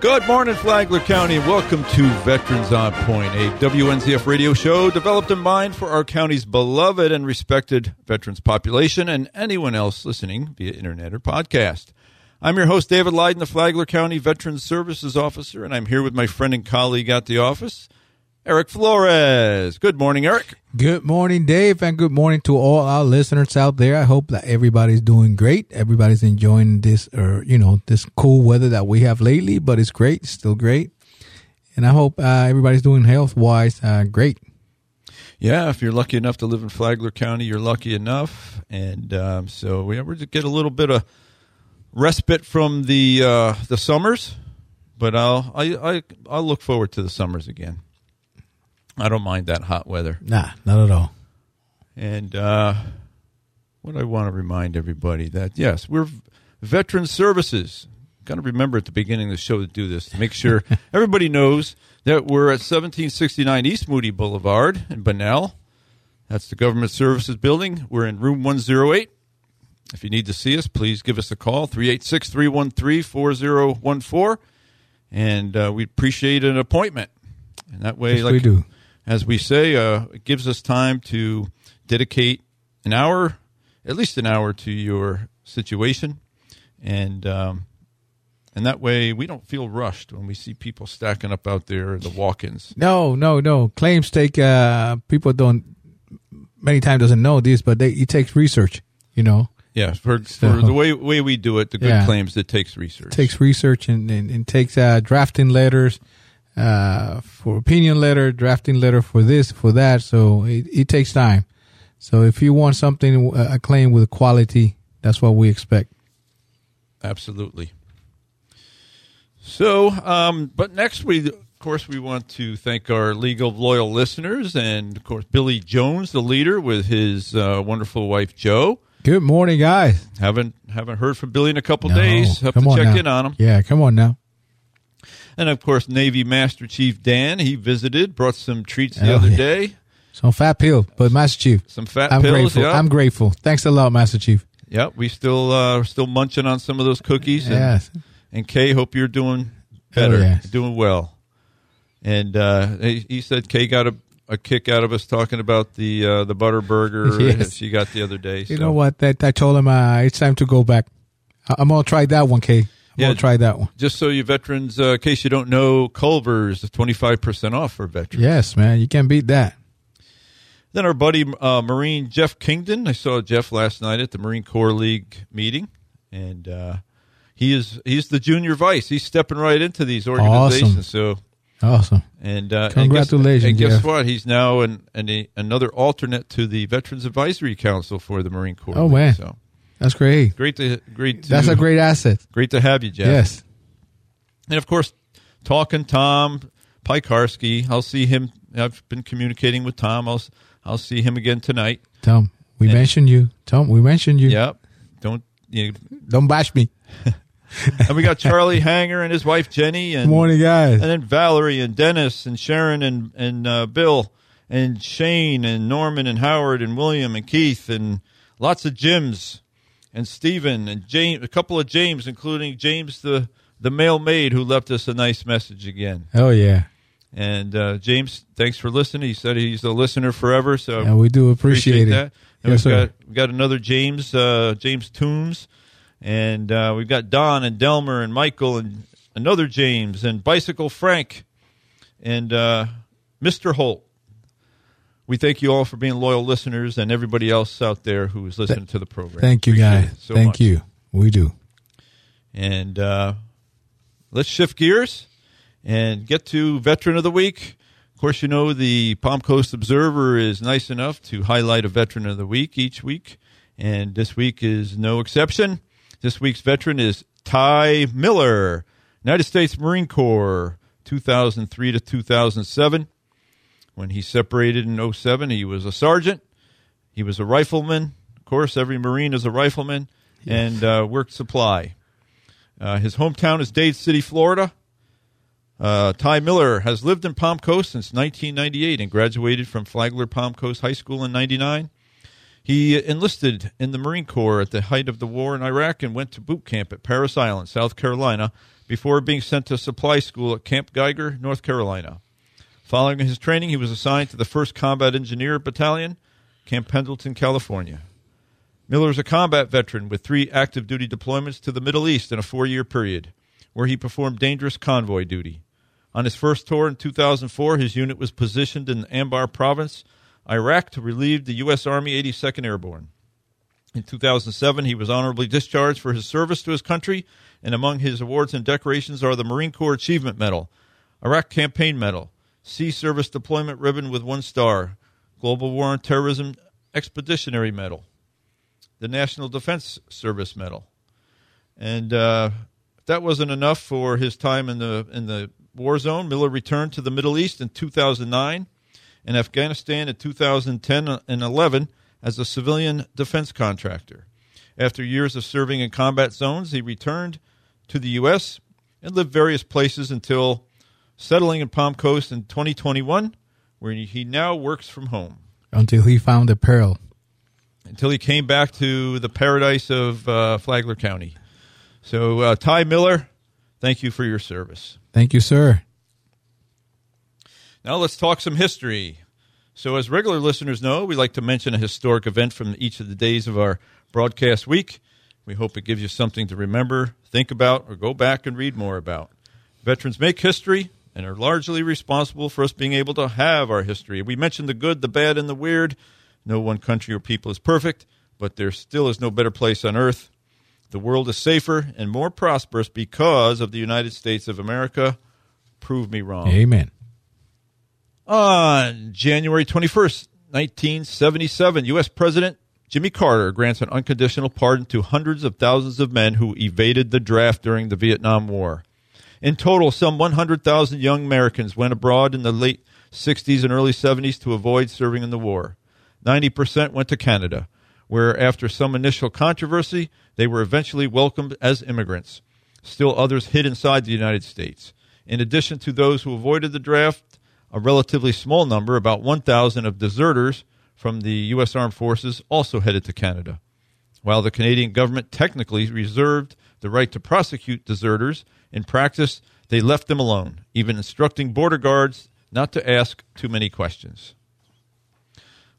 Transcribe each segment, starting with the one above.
Good morning, Flagler County, and welcome to Veterans on Point, a WNZF radio show developed in mind for our county's beloved and respected veterans population and anyone else listening via internet or podcast. I'm your host, David Lyden, the Flagler County Veterans Services Officer, and I'm here with my friend and colleague at the office, Eric Flores. Good morning, Eric. Good morning, Dave, and good morning to all our listeners out there. I hope that everybody's doing great. Everybody's enjoying this, or you know, this cool weather that we have lately. But it's great, still great, and I hope uh, everybody's doing health wise uh, great. Yeah, if you're lucky enough to live in Flagler County, you're lucky enough, and um, so we we're to get a little bit of respite from the uh, the summers. But I'll I, I I'll look forward to the summers again. I don't mind that hot weather. Nah, not at all. And uh, what I want to remind everybody that yes, we're veteran services. Got to remember at the beginning of the show to do this to make sure everybody knows that we're at 1769 East Moody Boulevard in Bunnell. That's the Government Services Building. We're in room 108. If you need to see us, please give us a call 386 313 4014. And uh, we appreciate an appointment. And that way, Yes, like we do. As we say, uh, it gives us time to dedicate an hour, at least an hour, to your situation, and um, and that way we don't feel rushed when we see people stacking up out there, the walk-ins. No, no, no. Claims take uh, people don't many times doesn't know this, but they, it takes research. You know, Yeah, for, So- for the way way we do it, the good Yeah. claims it takes research. takes research and, and, and takes uh, drafting letters uh, for opinion letter, drafting letter for this, for that. So it, it takes time. So if you want something, uh, a claim with quality, that's what we expect. Absolutely. So, um, but next we, of course, we want to thank our legal loyal listeners, and of course Billy Jones, the leader, with his uh, wonderful wife Joe. Good morning, guys. Haven't haven't heard from Billy in a couple No, days. Have come to check now. in on him. Yeah, come on now. And of course, Navy Master Chief Dan. He visited, brought some treats the Oh, other yeah. day. Some fat pill, but Master Chief, Some fat I'm pills. grateful. Yeah, I'm grateful. Thanks a lot, Master Chief. yeah. We still uh, still munching on some of those cookies. And, Yes. And Kay, hope you're doing better, yes. doing well. And uh, he, he said Kay got a, a kick out of us talking about the uh, the butter burger Yes. she got the other day. You so. know what? That I told him uh, it's time to go back. I'm gonna try that one, Kay. Yeah. gonna try that one. Just so you veterans, uh, in case you don't know, Culver's twenty five percent off for veterans. Yes, man. You can't beat that. Then our buddy uh, Marine Jeff Kingdon. I saw Jeff last night at the Marine Corps League meeting, and uh, he is he's the junior vice. He's stepping right into these organizations. Awesome. So Awesome. and uh, Congratulations, And guess, and guess what? He's now an, an another alternate to the Veterans Advisory Council for the Marine Corps. Oh, man. So That's great. great to great to That's a great asset. great to have you, Jeff. Yes. And of course, talking Tom Pikarski. I'll see him. I've been communicating with Tom. I'll I'll see him again tonight. Tom, we And- mentioned you. Tom, we mentioned you. Yep. Don't you? Don't bash me. And we got Charlie Hanger and his wife Jenny, and Good morning, guys. and then Valerie and Dennis and Sharon and and uh, Bill and Shane and Norman and Howard and William and Keith and lots of Jims and Stephen and James, a couple of James, including James the the male maid who left us a nice message again. Oh yeah. And uh, James, thanks for listening. He said he's a listener forever, so And we do appreciate, it. that. And Yes, we've sir. got we've got another James uh, James Toombs, and uh, we've got Don and Delmer and Michael and another James and Bicycle Frank and uh, Mr. Holt. We thank you all for being loyal listeners and everybody else out there who is listening to the program. Thank you, Appreciate guys. so Thank much. you. We do. And uh, let's shift gears and get to Veteran of the Week. Of course, you know the Palm Coast Observer is nice enough to highlight a Veteran of the Week each week, and this week is no exception. This week's veteran is Ty Miller, United States Marine Corps, 2003 to 2007. When he separated in 07, he was a sergeant. He was a rifleman. Of course, every Marine is a rifleman, and uh, worked supply. Uh, his hometown is Dade City, Florida. Uh, Ty Miller has lived in Palm Coast since 1998 and graduated from Flagler Palm Coast High School in 99. He enlisted in the Marine Corps at the height of the war in Iraq and went to boot camp at Parris Island, South Carolina, before being sent to supply school at Camp Geiger, North Carolina. Following his training, he was assigned to the 1st Combat Engineer Battalion, Camp Pendleton, California. Miller is a combat veteran with three active duty deployments to the Middle East in a four year period, where he performed dangerous convoy duty. On his first tour in 2004, his unit was positioned in Anbar Province, Iraq, to relieve the U.S. Army 82nd Airborne. In 2007, he was honorably discharged for his service to his country, and among his awards and decorations are the Marine Corps Achievement Medal, Iraq Campaign Medal, Sea Service Deployment Ribbon with one star, Global War on Terrorism Expeditionary Medal, the National Defense Service Medal. And uh, if that wasn't enough for his time in the in the war zone, Miller returned to the Middle East in 2009 and Afghanistan in 2010 and 11 as a civilian defense contractor. After years of serving in combat zones, he returned to the U.S. and lived various places until settling in Palm Coast in 2021, where he now works from home. Until he found a pearl. Until he came back to the paradise of uh, Flagler County. So, uh, Ty Miller, thank you for your service. Thank you, sir. Now let's talk some history. So, as regular listeners know, we like to mention a historic event from each of the days of our broadcast week. We hope it gives you something to remember, think about, or go back and read more about. Veterans make history and are largely responsible for us being able to have our history. We mentioned the good, the bad, and the weird. No one country or people is perfect, but there still is no better place on earth. The world is safer and more prosperous because of the United States of America. Prove me wrong. Amen. On January 21st, 1977, U.S. President Jimmy Carter grants an unconditional pardon to hundreds of thousands of men who evaded the draft during the Vietnam War. In total, some 100,000 young Americans went abroad in the late 60s and early 70s to avoid serving in the war. 90% went to Canada, where after some initial controversy, they were eventually welcomed as immigrants. Still others hid inside the United States. In addition to those who avoided the draft, a relatively small number, about 1,000 of deserters from the U.S. Armed Forces, also headed to Canada. While the Canadian government technically reserved the right to prosecute deserters, in practice, they left them alone, even instructing border guards not to ask too many questions.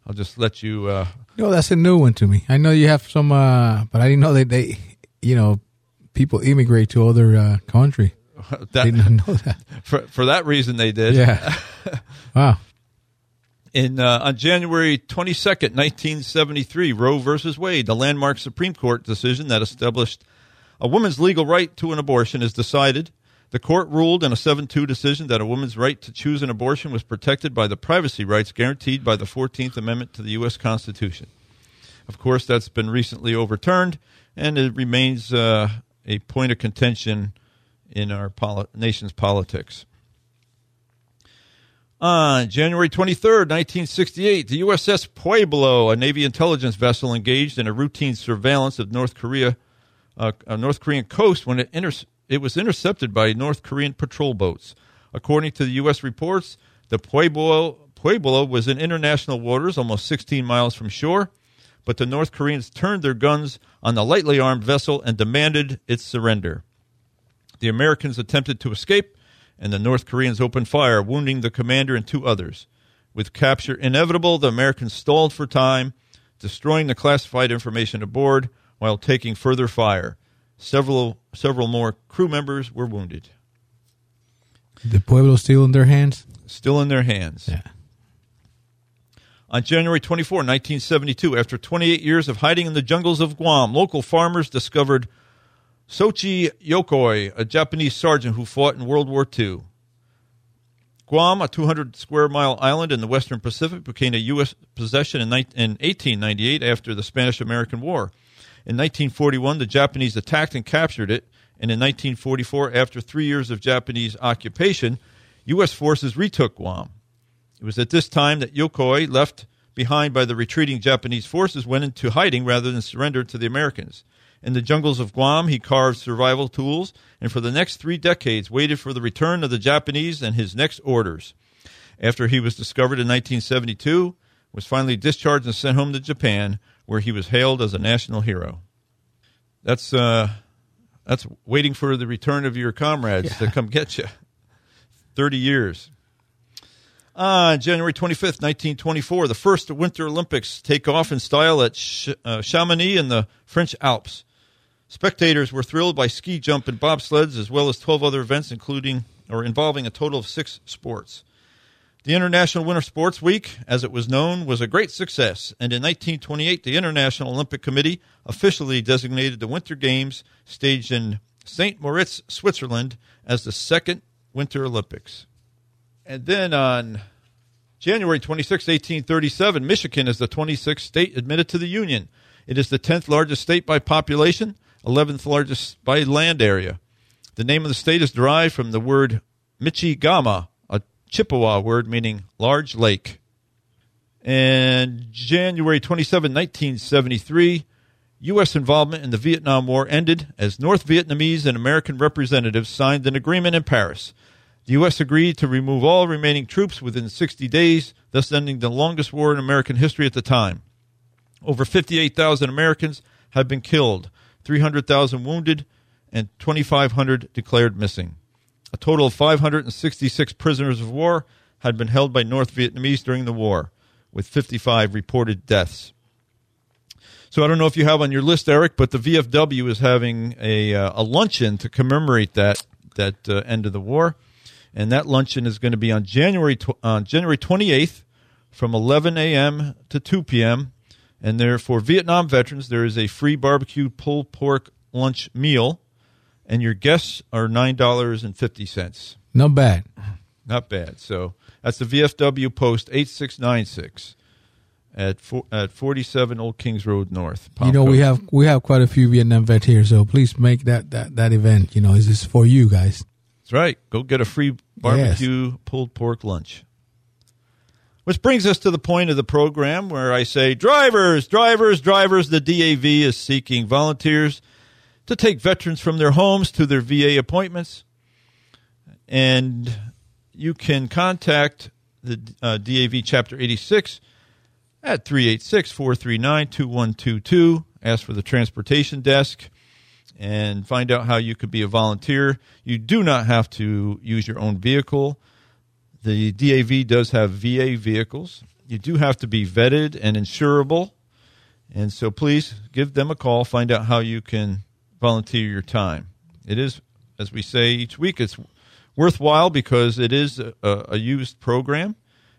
I'll just let you. Uh, no, that's a new one to me. I know you have some, uh, but I didn't know that they, you know, people immigrate to other uh, country. that, I didn't know that. For for that reason, they did. Yeah. wow. In uh, on January twenty second, nineteen seventy three, Roe versus Wade, the landmark Supreme Court decision that established a woman's legal right to an abortion, is decided. The court ruled in a 7 2 decision that a woman's right to choose an abortion was protected by the privacy rights guaranteed by the 14th Amendment to the U.S. Constitution. Of course, that's been recently overturned, and it remains uh, a point of contention in our poli- nation's politics. On January 23rd, 1968, the USS Pueblo, a Navy intelligence vessel, engaged in a routine surveillance of North Korea, uh, North Korean coast when it inter- it was intercepted by North Korean patrol boats. According to the U.S. reports, the Pueblo, Pueblo was in international waters, almost 16 miles from shore, but the North Koreans turned their guns on the lightly armed vessel and demanded its surrender. The Americans attempted to escape, and the North Koreans opened fire, wounding the commander and two others. With capture inevitable, the Americans stalled for time, destroying the classified information aboard while taking further fire. Several several more crew members were wounded. The Pueblo still in their hands? Still in their hands. Yeah. On January 24, 1972, after 28 years of hiding in the jungles of Guam, local farmers discovered Shoichi Yokoi, a Japanese sergeant who fought in World War II. Guam, a 200 square mile island in the Western Pacific, became a U.S. possession in 1898 after the Spanish American War. In 1941, the Japanese attacked and captured it, and in 1944, after three years of Japanese occupation, U.S. forces retook Guam. It was at this time that Yokoi, left behind by the retreating Japanese forces, went into hiding rather than surrender to the Americans. In the jungles of Guam, he carved survival tools, and for the next three decades waited for the return of the Japanese and his next orders. After he was discovered in 1972, was finally discharged and sent home to Japan, where he was hailed as a national hero. That's uh, that's waiting for the return of your comrades to come get you. Thirty years. On uh, January 25th, 1924, the first Winter Olympics take off in style at Ch- uh, Chamonix in the French Alps. Spectators were thrilled by ski jump and bobsleds, as well as 12 other events, including or involving a total of six sports. The International Winter Sports Week, as it was known, was a great success, and in 1928, the International Olympic Committee officially designated the Winter Games, staged in St. Moritz, Switzerland, as the second Winter Olympics. And then on January 26, 1837, Michigan is the 26th state admitted to the Union. It is the 10th largest state by population, 11th largest by land area. The name of the state is derived from the word Michigama, Chippewa word meaning large lake. And January 27, 1973, U.S. involvement in the Vietnam War ended as North Vietnamese and American representatives signed an agreement in Paris the U.S. agreed to remove all remaining troops within 60 days, thus ending the longest war in American history at the time. Over 58,000 Americans have been killed, 300,000 wounded, and 2,500 declared missing. A total of 566 prisoners of war had been held by North Vietnamese during the war, with 55 reported deaths. So I don't know if you have on your list, Eric, but the VFW is having a, uh, a luncheon to commemorate that that uh, end of the war and that luncheon is going to be on January tw- on January 28th from 11 a.m. to 2 p.m. And there for Vietnam veterans, there is a free barbecue pulled pork lunch meal, and your guests are nine dollars and fifty cents. Not bad. Not bad. So that's the VFW post 8696 at for, at 47 Old Kings Road North. You know, we have we have quite a few Vietnam vets here, so please make that that that event. You know, is this for you guys? That's right. Go get a free barbecue yes. pulled pork lunch. Which brings us to the point of the program where I say, drivers, drivers, drivers, the DAV is seeking volunteers to take veterans from their homes to their VA appointments. And you can contact the uh, DAV Chapter 86 at 386 439 2122. Ask for the transportation desk and find out how you could be a volunteer. You do not have to use your own vehicle. The DAV does have VA vehicles. You do have to be vetted and insurable. And so please give them a call, find out how you can volunteer your time. It is, as we say each week, it's worthwhile because it is a, a used program,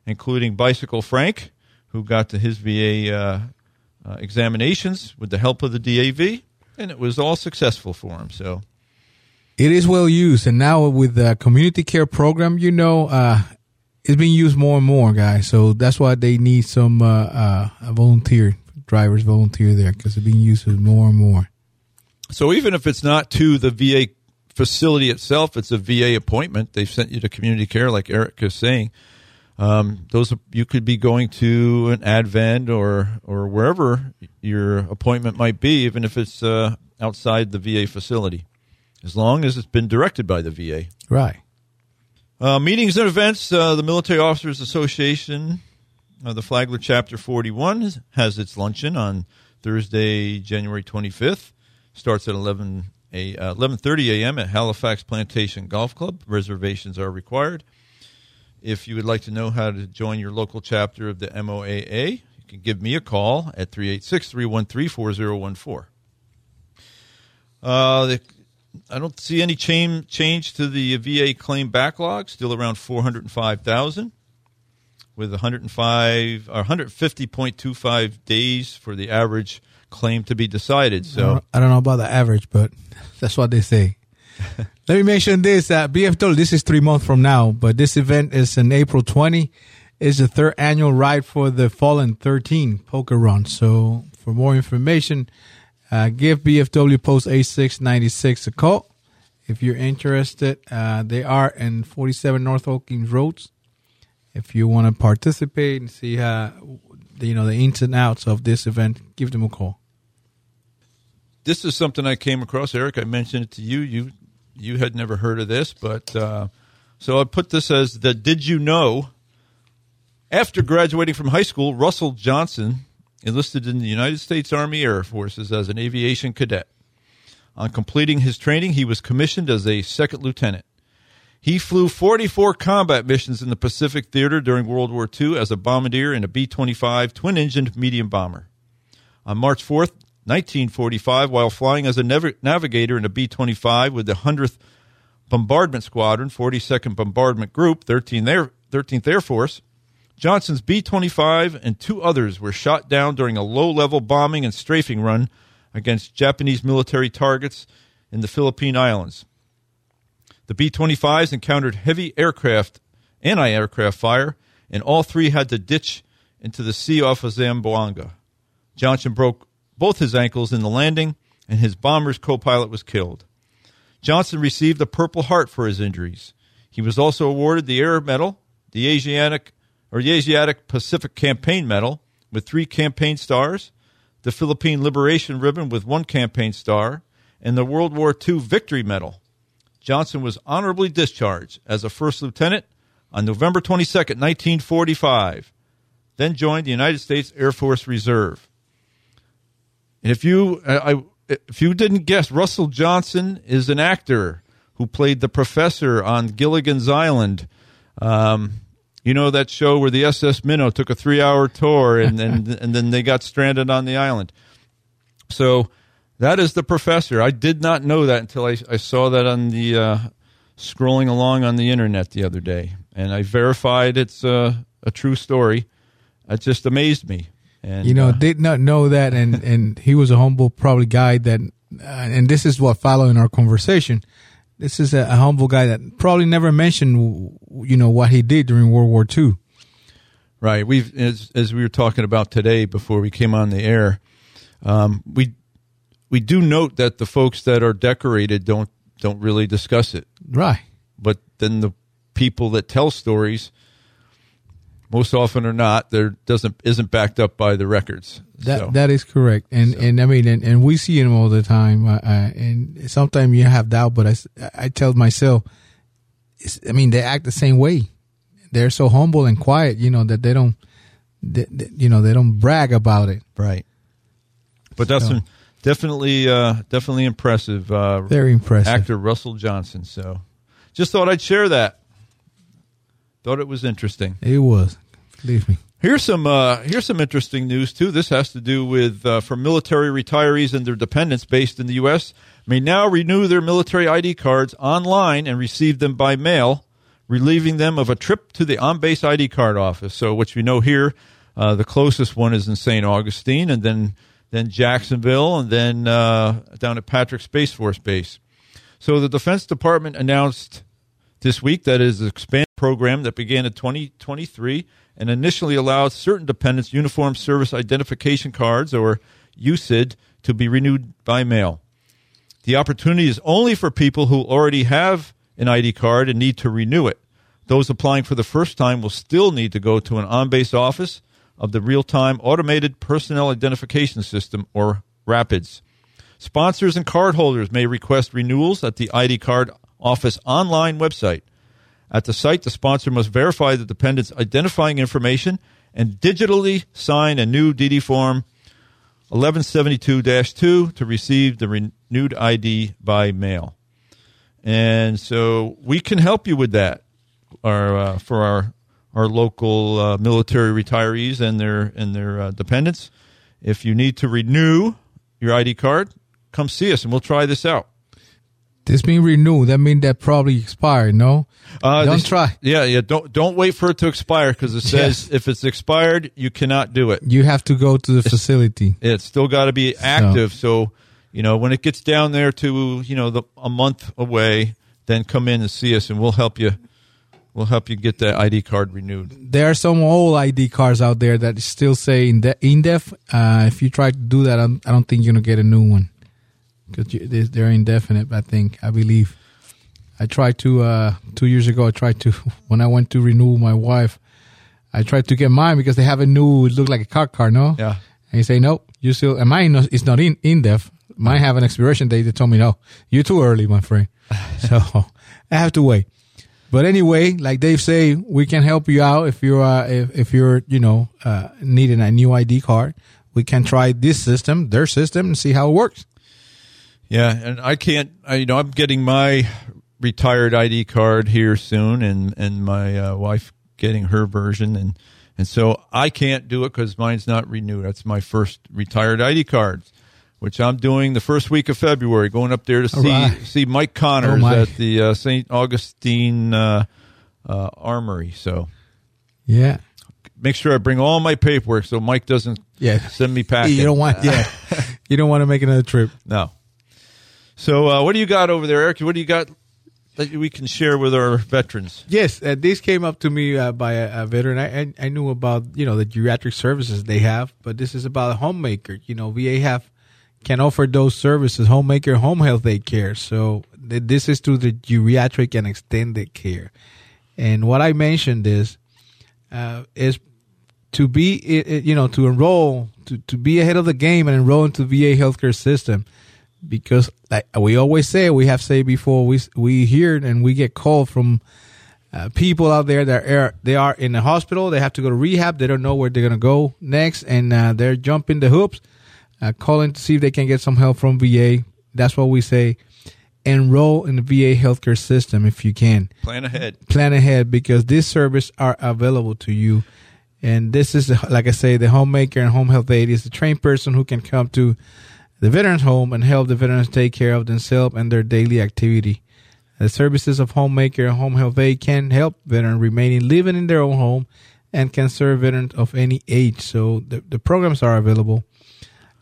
including Bicycle Frank, who got to his VA uh, uh, examinations with the help of the DAV and it was all successful for him. So it is well used, and now with the community care program, you know, uh, it's being used more and more, guys. So that's why they need some uh, uh, volunteer drivers volunteer there because it's being used more and more. So even if it's not to the VA facility itself, it's a VA appointment. They've sent you to community care, like Eric is saying. Um, those you could be going to an Advent or or wherever your appointment might be, even if it's uh, outside the VA facility, as long as it's been directed by the VA. Right. Uh, meetings and events. Uh, the Military Officers Association, uh, the Flagler Chapter 41, has its luncheon on Thursday, January 25th. Starts at 11 a, 11:30 uh, a.m. at Halifax Plantation Golf Club. Reservations are required. If you would like to know how to join your local chapter of the MOAA, you can give me a call at 386 313 4014. Uh, I don't see any change change to the VA claim backlog, still around 405,000 with 105 or 150.25 days for the average claim to be decided. So I don't, I don't know about the average, but that's what they say. Let me mention this. Uh, VFW, this is three months from now, but this event is in April 20. It's the third annual ride for the Fallen 13 Poker Run. So for more information, uh, give VFW Post A696 a call. If you're interested, uh, they are in 47 North Kings Roads. If you want to participate and see how, you know, the ins and outs of this event, give them a call. This is something I came across, Eric. I mentioned it to you. You you had never heard of this, but uh, so I put this as the did you know? After graduating from high school, Russell Johnson enlisted in the United States Army Air Forces as an aviation cadet. On completing his training, he was commissioned as a second lieutenant. He flew 44 combat missions in the Pacific Theater during World War II as a bombardier in a B 25 twin engined medium bomber. On March 4th, 1945, while flying as a nav- navigator in a B 25 with the 100th Bombardment Squadron, 42nd Bombardment Group, 13th Air, 13th Air Force, Johnson's B 25 and two others were shot down during a low level bombing and strafing run against Japanese military targets in the Philippine Islands. The B 25s encountered heavy aircraft, anti aircraft fire, and all three had to ditch into the sea off of Zamboanga. Johnson broke both his ankles in the landing, and his bomber's co pilot was killed. Johnson received a Purple Heart for his injuries. He was also awarded the Air Medal, the Asiatic or the Asiatic Pacific Campaign Medal with three campaign stars, the Philippine Liberation Ribbon with one campaign star, and the World War II Victory Medal Johnson was honorably discharged as a first lieutenant on November 22, 1945, then joined the United States Air Force Reserve. And if you I, if you didn't guess, Russell Johnson is an actor who played the professor on Gilligan's Island. Um, you know that show where the SS Minnow took a three-hour tour and, and and then they got stranded on the island. So that is the professor. I did not know that until I, I saw that on the uh, scrolling along on the internet the other day, and I verified it's uh, a true story. It just amazed me. And you know, uh, did not know that, and and he was a humble, probably guy that, uh, and this is what following our conversation. This is a, a humble guy that probably never mentioned, you know, what he did during World War II. right. We've as as we were talking about today before we came on the air. Um, we we do note that the folks that are decorated don't don't really discuss it, Right. but then the people that tell stories, most often or not, there doesn't isn't backed up by the records. That So, that is correct, and and I mean, and, and we see them all the time. Uh, uh, and sometimes you have doubt, but I, I tell myself, it's, I mean, they act the same way. They're so humble and quiet, you know, that they don't, they, they- you know, they don't brag about it. right. But that's So- an- definitely uh, definitely impressive. Uh, Very impressive. actor Russell Johnson. So, just thought I'd share that. Thought it was interesting. It was, believe me. Here's some uh, here's some interesting news too. This has to do with uh, for military retirees and their dependents based in the U.S. may now renew their military ID cards online and receive them by mail, relieving them of a trip to the on-base ID card office. So, which we know here, uh, the closest one is in St. Augustine, and then then Jacksonville, and then uh, down at Patrick Space Force Base. So, the Defense Department announced this week that is an expanded program that began in 2023 and initially allowed certain dependents uniform service identification cards or USID to be renewed by mail. The opportunity is only for people who already have an ID card and need to renew it. Those applying for the first time will still need to go to an on base office of the Real Time Automated Personnel Identification System, or RAPIDS. Sponsors and cardholders may request renewals at the ID card office online website. At the site, the sponsor must verify the dependent's identifying information and digitally sign a new DD form 1172-2 to receive the renewed ID by mail. And so we can help you with that our, uh, for our our local uh, military retirees and their and their uh, dependents. If you need to renew your ID card, come see us and we'll try this out. This being renewed, that means that probably expired. No, Uh, don't this- try. Yeah, yeah. Don't don't wait for it to expire because it says if it's expired, you cannot do it. You have to go to the facility. It's still got to be active. So, you know, when it gets down there to you know the a month away, then come in and see us, and we'll help you. We'll help you get that ID card renewed. There are some old ID cards out there that still say in de- indef. Uh, if you try to do that, I'm, I don't think you're gonna get a new one because they're indefinite. I think I believe. I tried to uh, two years ago. I tried to when I went to renew my wife. I tried to get mine because they have a new. It looked like a car card, no? Yeah. And you say no. You still and mine is not in in def. Mine have an expiration date. They told me no. You're too early, my friend. so I have to wait. But anyway, like Dave say, we can help you out if you're uh, if, if you're you know uh, needing a new ID card. we can try this system, their system, and see how it works. Yeah, and I can't. I, you know, I'm getting my retired ID card here soon, and and my uh, wife getting her version, and and so I can't do it because mine's not renewed. That's my first retired ID card, which I'm doing the first week of February, going up there to see right. see Mike Connors Oh, at the uh, St. Augustine uh, uh, Armory. So Yeah. make sure I bring all my paperwork so Mike doesn't Yeah. send me packing. You don't want yeah. you don't want to make another trip. No. So uh, what do you got over there, Eric? What do you got that we can share with our veterans? Yes, uh, this came up to me uh, by a, a veteran. I, I I knew about you know the geriatric services they have, but this is about a homemaker. You know, VA have can offer those services, homemaker, home health aid care. So th- this is to the geriatric and extended care. And what I mentioned is uh, is to be you know to enroll to, to be ahead of the game and enroll into VA healthcare system because like we always say we have said before we we hear and we get called from uh, people out there that are they are in the hospital they have to go to rehab they don't know where they're going to go next and uh, they're jumping the hoops uh, calling to see if they can get some help from VA that's what we say enroll in the VA healthcare system if you can Plan ahead. plan ahead because these services are available to you. And this is, like I say, the homemaker and home health aide is the trained person who can come to the veterans home and help the veterans take care of themselves and their daily activity. The services of homemaker and home health aid can help veterans remaining living in their own home and can serve veterans of any age. So the, the programs are available.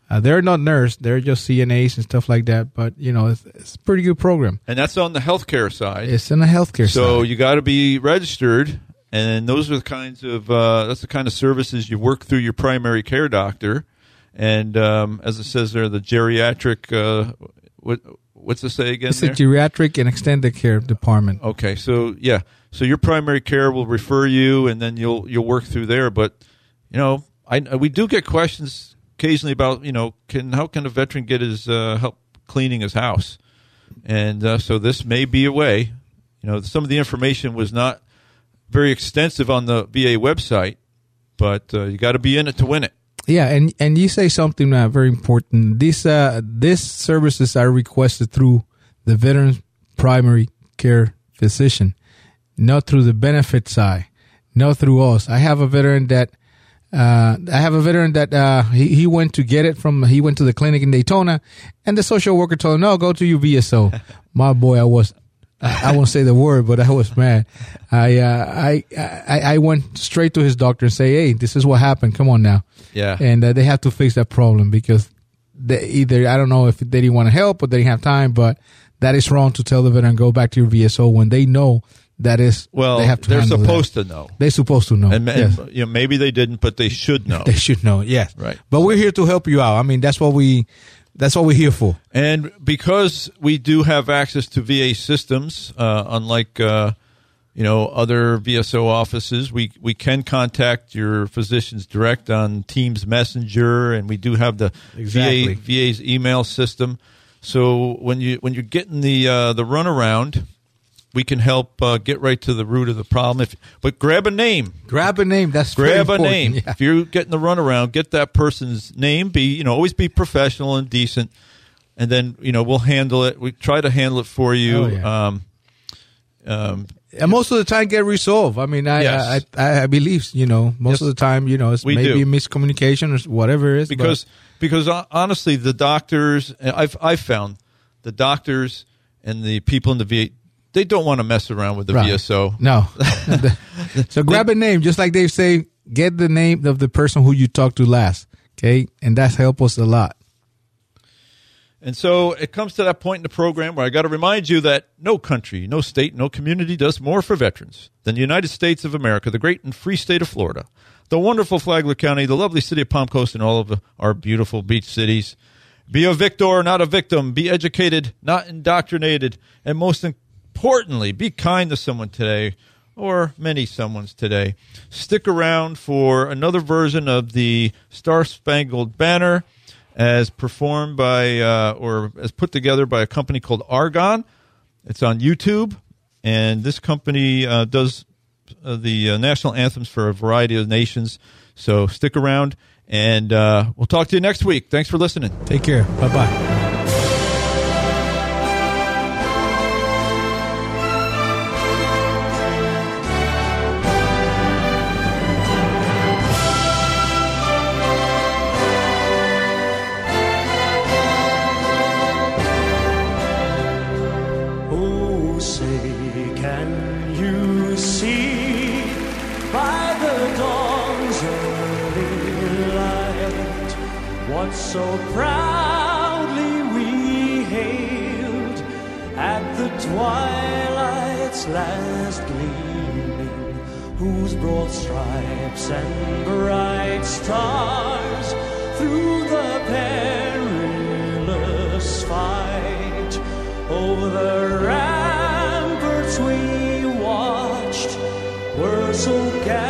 Uh, they're not nurse; they're just CNAs and stuff like that. But you know, it's, it's a pretty good program. And that's on the healthcare side. It's in the healthcare so side. you got to be registered, and those are the kinds of uh, that's the kind of services you work through your primary care doctor. And um, as it says there, the geriatric. Uh, what what's it say again? It's a there? geriatric and extended care department. Okay, so yeah, so your primary care will refer you, and then you'll you'll work through there. But you know, I we do get questions occasionally about you know, can how can a veteran get his uh, help cleaning his house, and uh, so this may be a way. You know, some of the information was not very extensive on the VA website, but uh, you got to be in it to win it. Yeah, and and you say something uh, very important. These uh these services are requested through the veteran's primary care physician, not through the benefit side, not through us. I have a veteran that uh, I have a veteran that uh, he he went to get it from he went to the clinic in Daytona, and the social worker told him, "No, go to your VSO." My boy, I was I won't say the word, but I was mad. I, uh, I I I went straight to his doctor and say, "Hey, this is what happened. Come on now." Yeah. and uh, they have to fix that problem because they either I don't know if they didn't want to help or they didn't have time, but that is wrong to tell the veteran and go back to your VSO when they know that is Well, they have to they are handle that. supposed to know, They're supposed to know. and, and yes. you know maybe they didn't, but they should know. They should know. Yes, Right. But we're here to help you out. I mean, that's what we that's what we're here for. And because we do have access to VA systems, uh, unlike uh, you know other VSO offices, we we can contact your physicians direct on Teams Messenger, and we do have the Exactly. VA VA's email system. So when you when you're getting the uh, the runaround, we can help uh, get right to the root of the problem. If but grab a name, Grab a name. That's grab a name. Yeah. If you're getting the runaround, get that person's name. Be you know always be professional and decent, and then you know we'll handle it. We try to handle it for you. Oh, yeah. um, um, And most of the time, get resolved. I mean, I Yes. I, I, I believe you know most Yes. of the time, you know, it's We maybe miscommunication or whatever it is. but- because because honestly, the doctors I've I've found the doctors and the people in the they don't want to mess around with the Right. VSO. No. so grab a name, just like they say, get the name of the person who you talked to last. Okay. And that's helped us a lot. And so it comes to that point in the program where I got to remind you that no country, no state, no community does more for veterans than the United States of America, the great and free state of Florida, the wonderful Flagler County, the lovely city of Palm Coast, and all of our beautiful beach cities. Be a victor, not a victim. Be educated, not indoctrinated. And most importantly, be kind to someone today or many someone's today. Stick around for another version of the Star Spangled Banner as performed by uh, or as put together by a company called Argon. It's on YouTube, and this company uh, does uh, the uh, national anthems for a variety of nations. So stick around, And uh, we'll talk to you next week. Thanks for listening. Take care. Bye bye. So proudly we hailed at the twilight's last gleaming, whose broad stripes and bright stars through the perilous fight over the ramparts we watched were so gallant